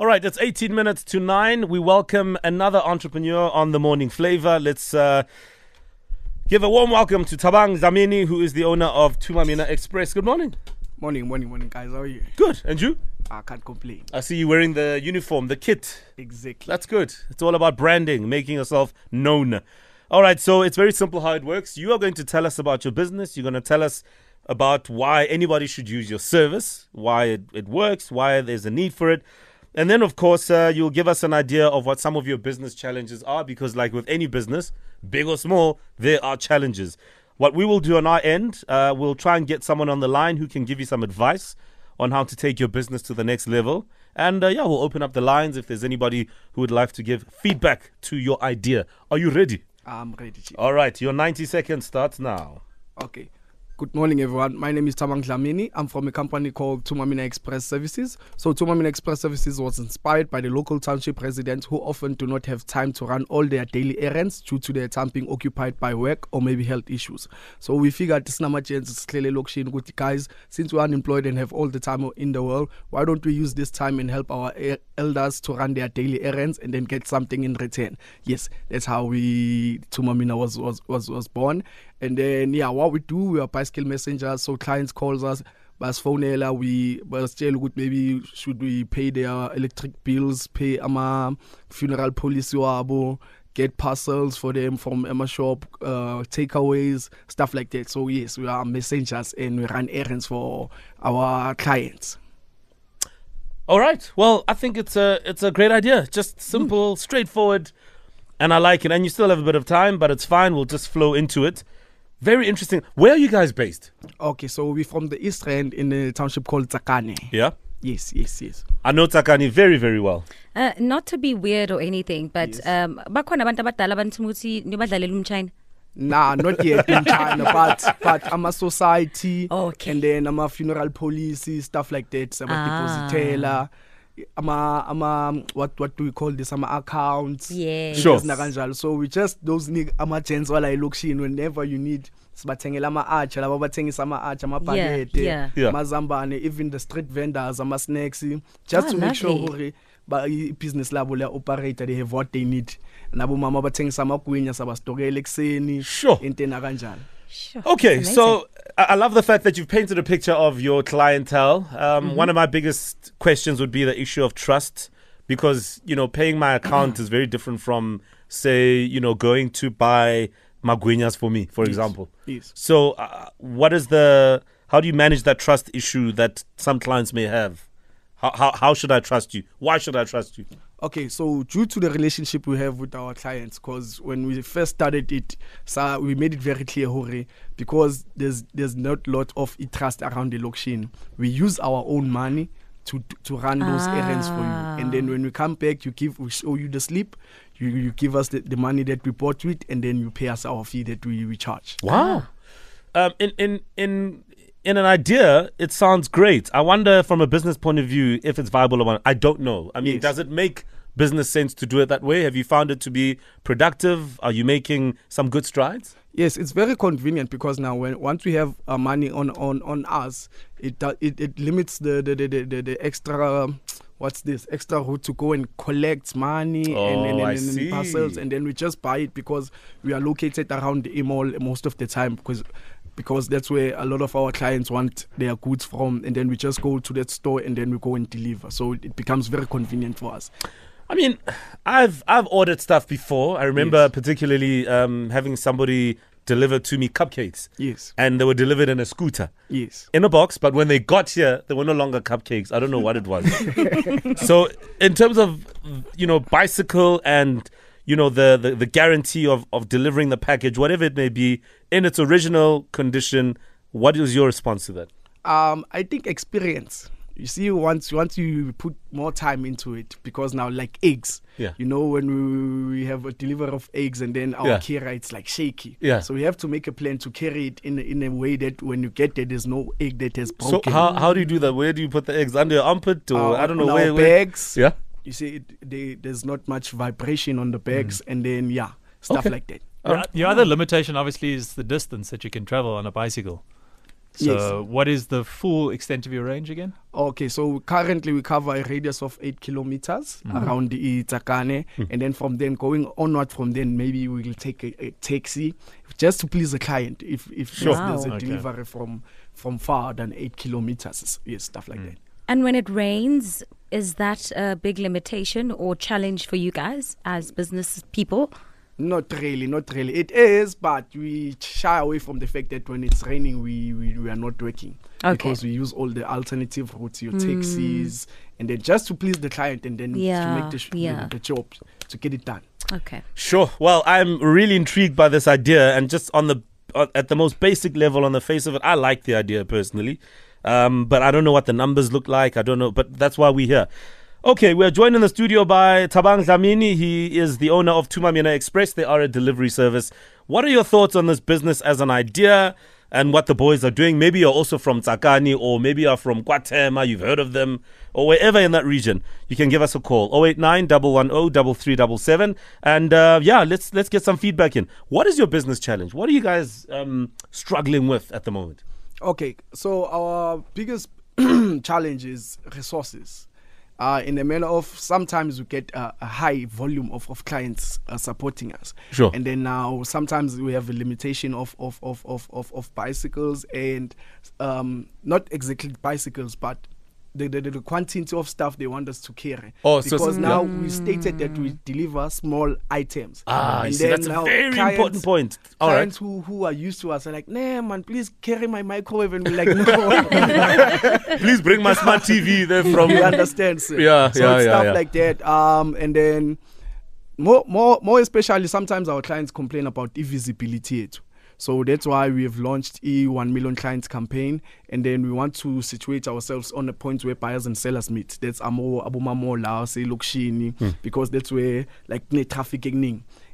All right, it's 18 minutes to 9. We welcome another entrepreneur on the morning flavor. Let's uh, give a warm welcome to Thabang Dlamini, who is the owner of Thumamina Express. Good morning. Morning, morning, morning, guys. How are you? Good. And you? I can't complain. I see you wearing the uniform, the kit. Exactly. That's good. It's all about branding, making yourself known. All right, so it's very simple how it works. You are going to tell us about your business. You're going to tell us about why anybody should use your service, why it, it works, why there's a need for it. And then, of course, uh, you'll give us an idea of what some of your business challenges are because, like with any business, big or small, there are challenges. What we will do on our end, uh, we'll try and get someone on the line who can give you some advice on how to take your business to the next level. And uh, yeah, we'll open up the lines if there's anybody who would like to give feedback to your idea. Are you ready? I'm ready, Chief. All right, your 90 seconds starts now. Okay. Good morning, everyone. My name is Thabang Dlamini. I'm from a company called Thumamina Express Services. So, Thumamina Express Services was inspired by the local township residents who often do not have time to run all their daily errands due to their time being occupied by work or maybe health issues. So, we figured this number chance is clearly location good guys. Since we're unemployed and have all the time in the world, why don't we use this time and help our elders to run their daily errands and then get something in return? Yes, that's how we Thumamina was was was, was born. And then yeah, what we do, we are bicycle messengers. So clients calls us, basfonela, we basitshela ukuthi maybe should we pay their electric bills, pay ama funeral policy wabo, get parcels for them from Emma shop, uh, takeaways, stuff like that. So yes, we are messengers and we run errands for our clients. All right. Well, I think it's a it's a great idea. Just simple, straightforward, and I like it. And you still have a bit of time, but it's fine. We'll just flow into it. Very interesting. Where are you guys based? Okay, so we're from the East End in a township called Tsakani. Yeah. Yes, yes, yes. I know Tsakani very, very well. Uh, not to be weird or anything but Yes. um bakhona abantu abadala abanithi ukuthi niyobadlalela umchina Nah, not yet in China, but but I'm a society. Okay. And then I'm a funeral policy, stuff like that. Some Ah. depositela. I'm a, I'm a, what what do we call this? I'm a accounts. Yes. Sure. Kanjalo. So we just those nig ama gents wala elokishini whenever you need sibathengela ama arch laba bathengisa ama arch ama palette yeah. Yeah. amazambane even the street vendors ama snacks just Ah, to make sure lovely. hore ba i- business labo le operator they have what they need nabo mama bathengisa amagwinya sabastokela ekseni Sure. intena kanjalo Sure. Okay, That's so I love the fact that you've painted a picture of your clientele. Um, One of my biggest questions would be the issue of trust, because you know paying my account is very different from, say, you know, going to buy magwinyas for me, for example. yes So, uh, what is the? How do you manage that trust issue that some clients may have? How, how how should I trust you? Why should I trust you? Okay, so due to the relationship we have with our clients, because when we first started it, so we made it very clear, Hore, because there's there's not a lot of trust around the location. We use our own money to to run those errands for you, and then when we come back, you give we show you the slip, you you give us the, the money that we bought with, and then you pay us our fee that we, we charge. Wow. Um, in in in in an idea, it sounds great. I wonder, from a business point of view, if it's viable or not. I don't know. I mean, Yes. does it make business sense to do it that way? Have you found it to be productive? Are you making some good strides? Yes, it's very convenient because now when once we have uh, money on on on us, it it, it limits the the, the the the extra. um, What's this extra route to go and collect money Oh, and, and, and, and, parcels, and then we just buy it because we are located around the mall most of the time because because that's where a lot of our clients want their goods from, and then we just go to that store and then we go and deliver. So it becomes very convenient for us. I mean, I've I've ordered stuff before. I remember Yes. particularly um, having somebody deliver to me cupcakes, Yes, and they were delivered in a scooter. yes. in a box, but when they got here, they were no longer cupcakes. I don't know what it was. so, in terms of you know bicycle and you know the, the the guarantee of of delivering the package, whatever it may be, in its original condition, what is your response to that? Um, I think experience. You see, once once you put more time into it, because now like eggs, Yeah. you know, when we, we have a delivery of eggs and then our Yeah. carrier, it's like shaky. Yeah. So we have to make a plan to carry it in a- in a way that when you get there, there's no egg that has So broken. how how do you do that? Where do you put the eggs under your armpit or Uh, I don't know where? where bags. yeah. You see, it, they, there's not much vibration on the bags, mm. and then yeah, stuff Mm. Okay. like that. The, the other limitation, obviously, is the distance that you can travel on a bicycle. So, what is the full extent of your range again? Okay, so currently we cover a radius of eight kilometers mm-hmm. around the iTsakani, hmm. and then from then going onward from then maybe we will take a, a taxi just to please the client if if Sure. there's a Okay. delivery from from far than eight kilometers, yes, stuff like hmm. that. And when it rains, is that a big limitation or challenge for you guys as business people? Not really, not really. It is, but we shy away from the fact that when it's raining, we we, we are not working Okay. because we use all the alternative routes, your taxis, and then just to please the client, and then to Yeah, make the, sh- yeah. the, the job to get it done. Okay. Sure. Well, I'm really intrigued by this idea, and just on the uh, at the most basic level, on the face of it, I like the idea personally. Um, but I don't know what the numbers look like. I don't know, but that's why we're here. Okay, we're joined in the studio by Thabang Dlamini. He is the owner of Thumamina Express. They are a delivery service. What are your thoughts on this business as an idea and what the boys are doing? Maybe you're also from Tsakani or maybe you're from KwaThema, you've heard of them, or wherever in that region. You can give us a call 089 110 3377. And uh, yeah, let's let's get some feedback in. What is your business challenge? What are you guys um, struggling with at the moment? Okay, so our biggest challenge is resources. Uh, in the manner of sometimes we get a, a high volume of, of clients uh, supporting us. Sure. And then now sometimes we have a limitation of, of, of, of, of, of bicycles and um, not exactly bicycles, but the, the, the quantity of stuff they want us to carry. Oh, so- because yeah. now we stated that we deliver small items. Ah, And see. That's a very clients- important point. All right. clients who, who are used to us are like, nah, man, please carry my microwave. And we're like, no. Please bring my smart TV there from. you understand, sir? Yeah, so yeah, it's yeah, stuff yeah. like that. Um, and then more, more, more especially, sometimes our clients complain about invisibility. yethu. So that's why we have launched e 1 million clients campaign, and then we want to situate ourselves on the point where buyers and sellers meet. That's amo abumamola, say lokshini, Hmm. because that's where like traffic.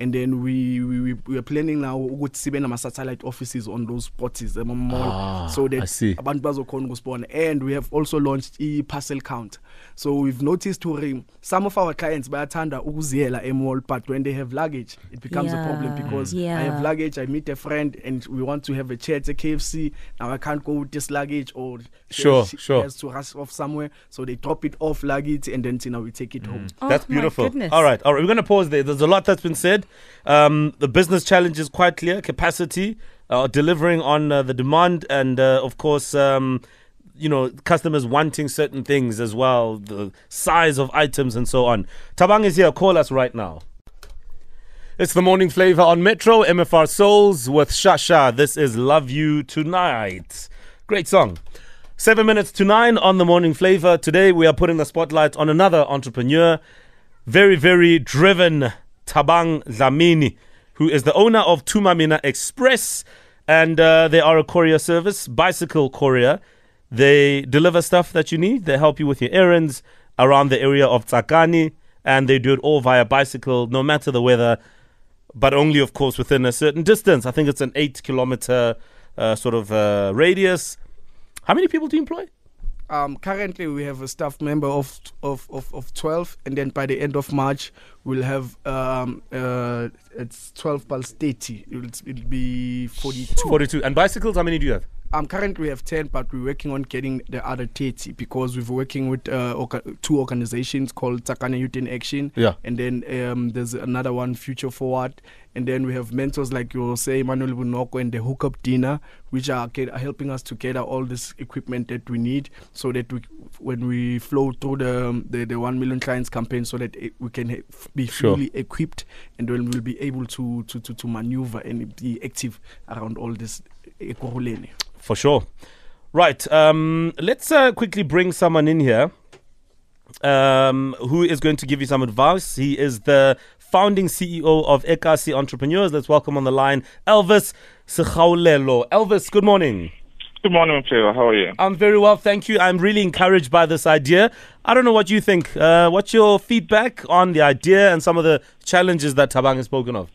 And then we, we we we are planning now ukuthi sibe nama satellite offices on those spots ema mall Ah, so I that see. abantu bazokhona ukusibona and we have also launched i-parcel count so we've noticed uri some of our clients bayathanda ukuziyela emall but when they have luggage it becomes a problem Yeah, because i have luggage i meet a friend and we want to have a chair at kfc now i can't go with this luggage or she- Sure, she sure. has to rush off somewhere so they drop it off luggage and then you know we take it home That's Oh, my beautiful. All right, all right. We're going to pause there. There's a lot that's been said. Um, the business challenge is quite clear: capacity, uh, delivering on uh, the demand, and uh, of course, um, you know, customers wanting certain things as well, the size of items and so on. Thabang is here. Call us right now. It's the morning flavor on Metro MFR Souls with Shasha. This is Love You Tonight. Great song. Seven minutes to nine on the morning flavor. Today we are putting the spotlight on another entrepreneur, very, very driven Thabang Dlamini, who is the owner of Thumamina Express. And uh, they are a courier service, bicycle courier. They deliver stuff that you need. They help you with your errands around the area of Tsakani. And they do it all via bicycle, no matter the weather, but only, of course, within a certain distance. I think it's an eight kilometer uh, sort of uh, radius. How many people do you employ? Um, currently, we have a staff member of, of, of, of 12, and then by the end of March, we'll have um, uh, it's 12 plus 30. It'll, it'll be 42. 42. And bicycles, how many do you have? Um, currently, we have 10, but we're working on getting the other 30 because we're working with uh, orga- two organizations called Tsakani Youth in Action. Yeah. And then um, there's another one, Future Forward. And then we have mentors like you say, Emmanuel Bunoko and the Hookup Dinner, which are, get, are helping us to gather all this equipment that we need so that we, when we flow through the, um, the, the 1 million clients campaign, so that it, we can ha- be Sure. fully equipped and then we'll be able to, to, to, to maneuver and be active around all this. For sure. Right. Um, let's uh, quickly bring someone in here um, who is going to give you some advice. He is the founding CEO of Ekasi Entrepreneurs. Let's welcome on the line Elvis Sekhaulelo. Elvis, good morning. Good morning, Flavor. How are you? I'm very well, thank you. I'm really encouraged by this idea. I don't know what you think. Uh, what's your feedback on the idea and some of the challenges that Thabang has spoken of?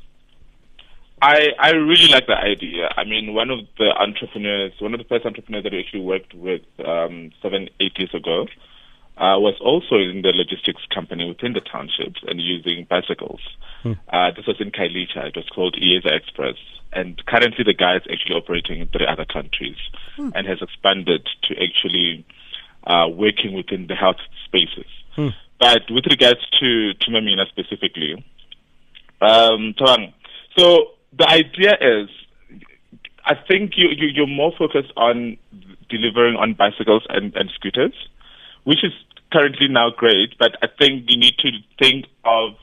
I, I really like the idea. I mean, one of the entrepreneurs, one of the first entrepreneurs that we actually worked with um, seven, eight years ago, uh, was also in the logistics company within the townships and using bicycles. Uh, this was in Khayelitsha. It was called Ieza Express. And currently the guy is actually operating in three other countries and has expanded to actually uh, working within the health spaces. But with regards to, to Mamina specifically, um, Thabang, so the idea is I think you, you, you're more focused on delivering on bicycles and, and scooters, which is currently now great, but I think you need to think of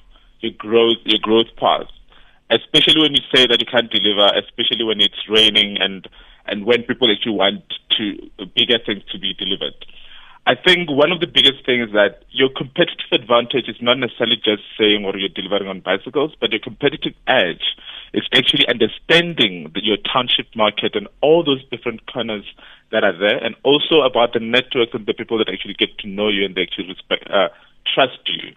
your growth, your growth path, especially when you say that you can't deliver, especially when it's raining and, and when people actually want to, bigger things to be delivered. I think one of the biggest things is that your competitive advantage is not necessarily just saying or you're delivering on bicycles, but your competitive edge is actually understanding the, your township market and all those different corners that are there, and also about the networks and the people that actually get to know you and they actually respect, uh, trust you.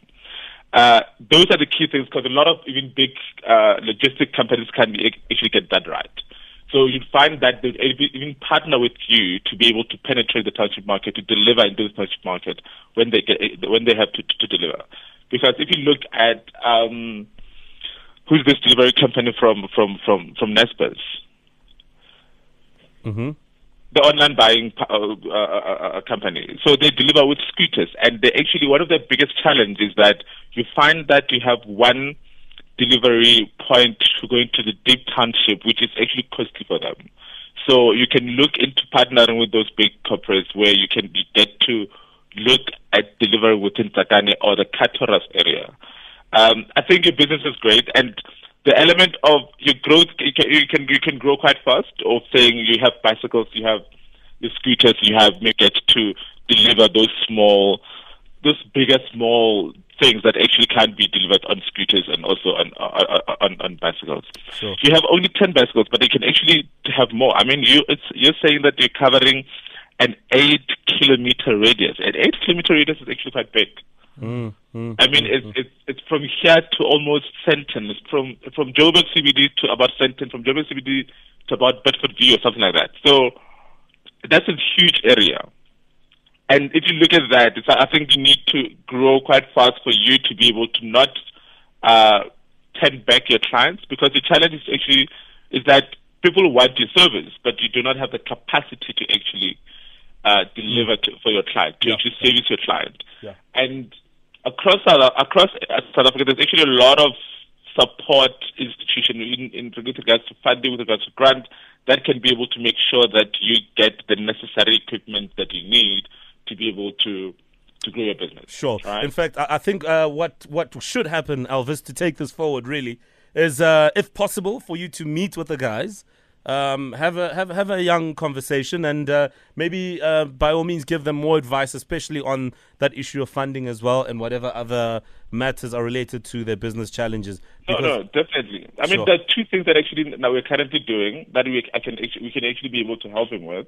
Uh, those are the key things because a lot of even big uh, logistic companies can actually get that right. So you find that they even partner with you to be able to penetrate the township market, to deliver in the township market when they get when they have to, to deliver. Because if you look at um, who's this delivery company from from from from Naspers, Mm-hmm. the online buying uh, uh, uh, uh, company. So they deliver with scooters, and they actually one of the biggest challenges is that you find that you have one delivery point to the deep township, which is actually costly for them. So you can look into partnering with those big corporates where you can get to look at delivery within Tsakani or the Katorus area. Um, I think your business is great, and the element of your growth, you can, you can you can grow quite fast. Of saying you have bicycles, you have scooters, you have you get to deliver those small, those bigger small things that actually can't be delivered on scooters and also on on, on, on bicycles. Sure. You have only ten bicycles, but they can actually have more. I mean, you it's, you're saying that you're covering an eight kilometer radius. An eight kilometer radius is actually quite big. Mm, mm, I mean, it's, it's it's from here to almost Sandton. It's from from Joburg CBD to about Sandton. From Joburg CBD to about Bedfordview or something like that. So that's a huge area. And if you look at that, it's, I think you need to grow quite fast for you to be able to not uh, turn back your clients because the challenge is actually is that people want your service, but you do not have the capacity to actually uh, deliver to, for your client, to Yeah. actually service your client. Yeah. And across South, across uh, South Africa, there's actually a lot of support institution in, in regards to funding, with regards to grant, that can be able to make sure that you get the necessary equipment that you need to be able to to grow your business. Sure. Right? In fact, I, I think uh, what what should happen, Elvis, to take this forward really is, uh, if possible, for you to meet with the guys, um, have a have have a young conversation, and uh, maybe uh, by all means give them more advice, especially on that issue of funding as well, and whatever other matters are related to their business challenges. No, no, definitely. I mean, Sure. there are two things that actually now we're currently doing that we I can actually, we can actually be able to help him with.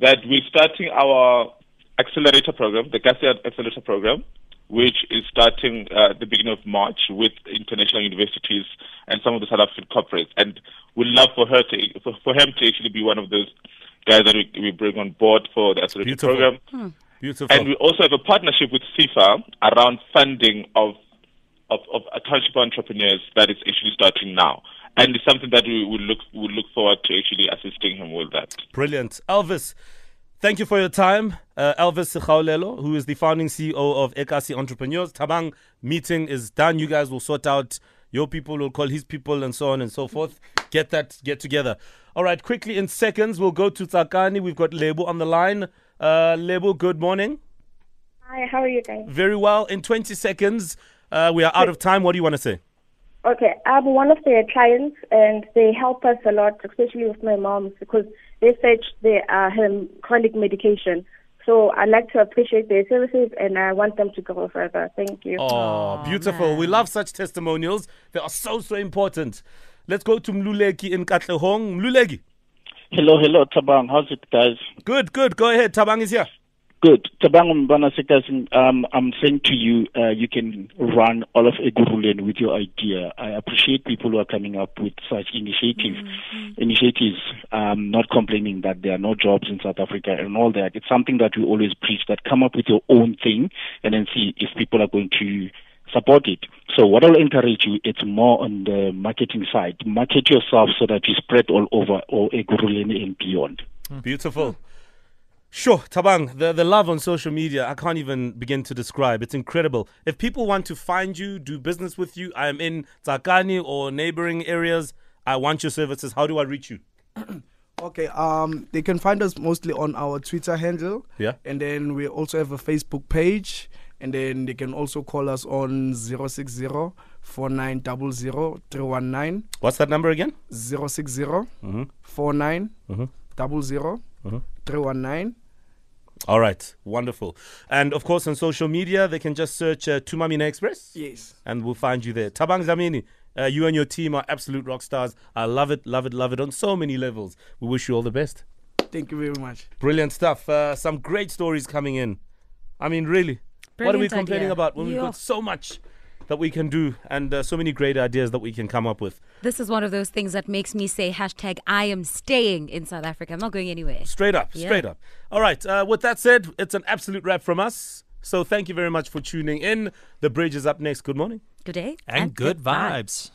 That we're starting our accelerator program, the Garcia Accelerator Program, which is starting uh, at the beginning of March with international universities and some of the South African corporates. And we'd love for her to for, for him to actually be one of those guys that we, we bring on board for the accelerator Beautiful. program. Beautiful. And we also have a partnership with SEFA around funding of of, of township entrepreneurs that is actually starting now. And it's something that we will look will look forward to actually assisting him with that. Brilliant. Elvis, thank you for your time. Uh, Elvis Sekhaulelo, who is the founding CEO of Ekasi Entrepreneurs. Thabang meeting is done. You guys will sort out your people will call his people and so on and so forth. Get that, get together. All right, quickly in seconds, we'll go to Tsakani. We've got Lebo on the line. Uh, Lebo, good morning. Hi, how are you guys? Very well. In 20 seconds, uh, we are out of time. What do you want to say? Okay, I'm one of their clients and they help us a lot, especially with my mom, because they said they are her chronic medication. So I'd like to appreciate their services and I want them to go further. Thank you. Oh, beautiful. We love such testimonials. They are so, so important. Let's go to Mluleki in Katlehong. Mluleki. Hello, hello, Thabang. How's it, guys? Good, good. Go ahead. Thabang is here. Good. Thabang Mbana Sekasing, um, I'm saying to you, uh, you can run all of Ekurhuleni with your idea. I appreciate people who are coming up with such initiative, initiatives, um, not complaining that there are no jobs in South Africa and all that. It's something that we always preach that come up with your own thing and then see if people are going to support it. So what I'll encourage you, it's more on the marketing side. Market yourself so that you spread all over or Ekurhuleni and beyond. Beautiful. Sure, Thabang, the, the love on social media, I can't even begin to describe. It's incredible. If people want to find you, do business with you, I am in Tsakani or neighboring areas, I want your services. How do I reach you? Okay, um, they can find us mostly on our Twitter handle. Yeah. And then we also have a Facebook page. And then they can also call us on 060 4900 319. What's that number again? 060 Mhm. 49 Mhm. 00 319. All right, wonderful. And of course, on social media, they can just search uh, Thumamina Express. Yes. and we'll find you there. Thabang Dlamini, uh, you and your team are absolute rock stars. I love it, love it, love it on so many levels. We wish you all the best. Thank you very much. Brilliant stuff. Uh, some great stories coming in. I mean, really, what are we complaining idea. about when we've got so much that we can do and uh, so many great ideas that we can come up with? This is one of those things that makes me say hashtag I am staying in South Africa. I'm not going anywhere. Straight up, Yeah. straight up. All right. Uh, with that said, it's an absolute wrap from us. So thank you very much for tuning in. The bridge is up next. Good morning. Good day And, good vibes.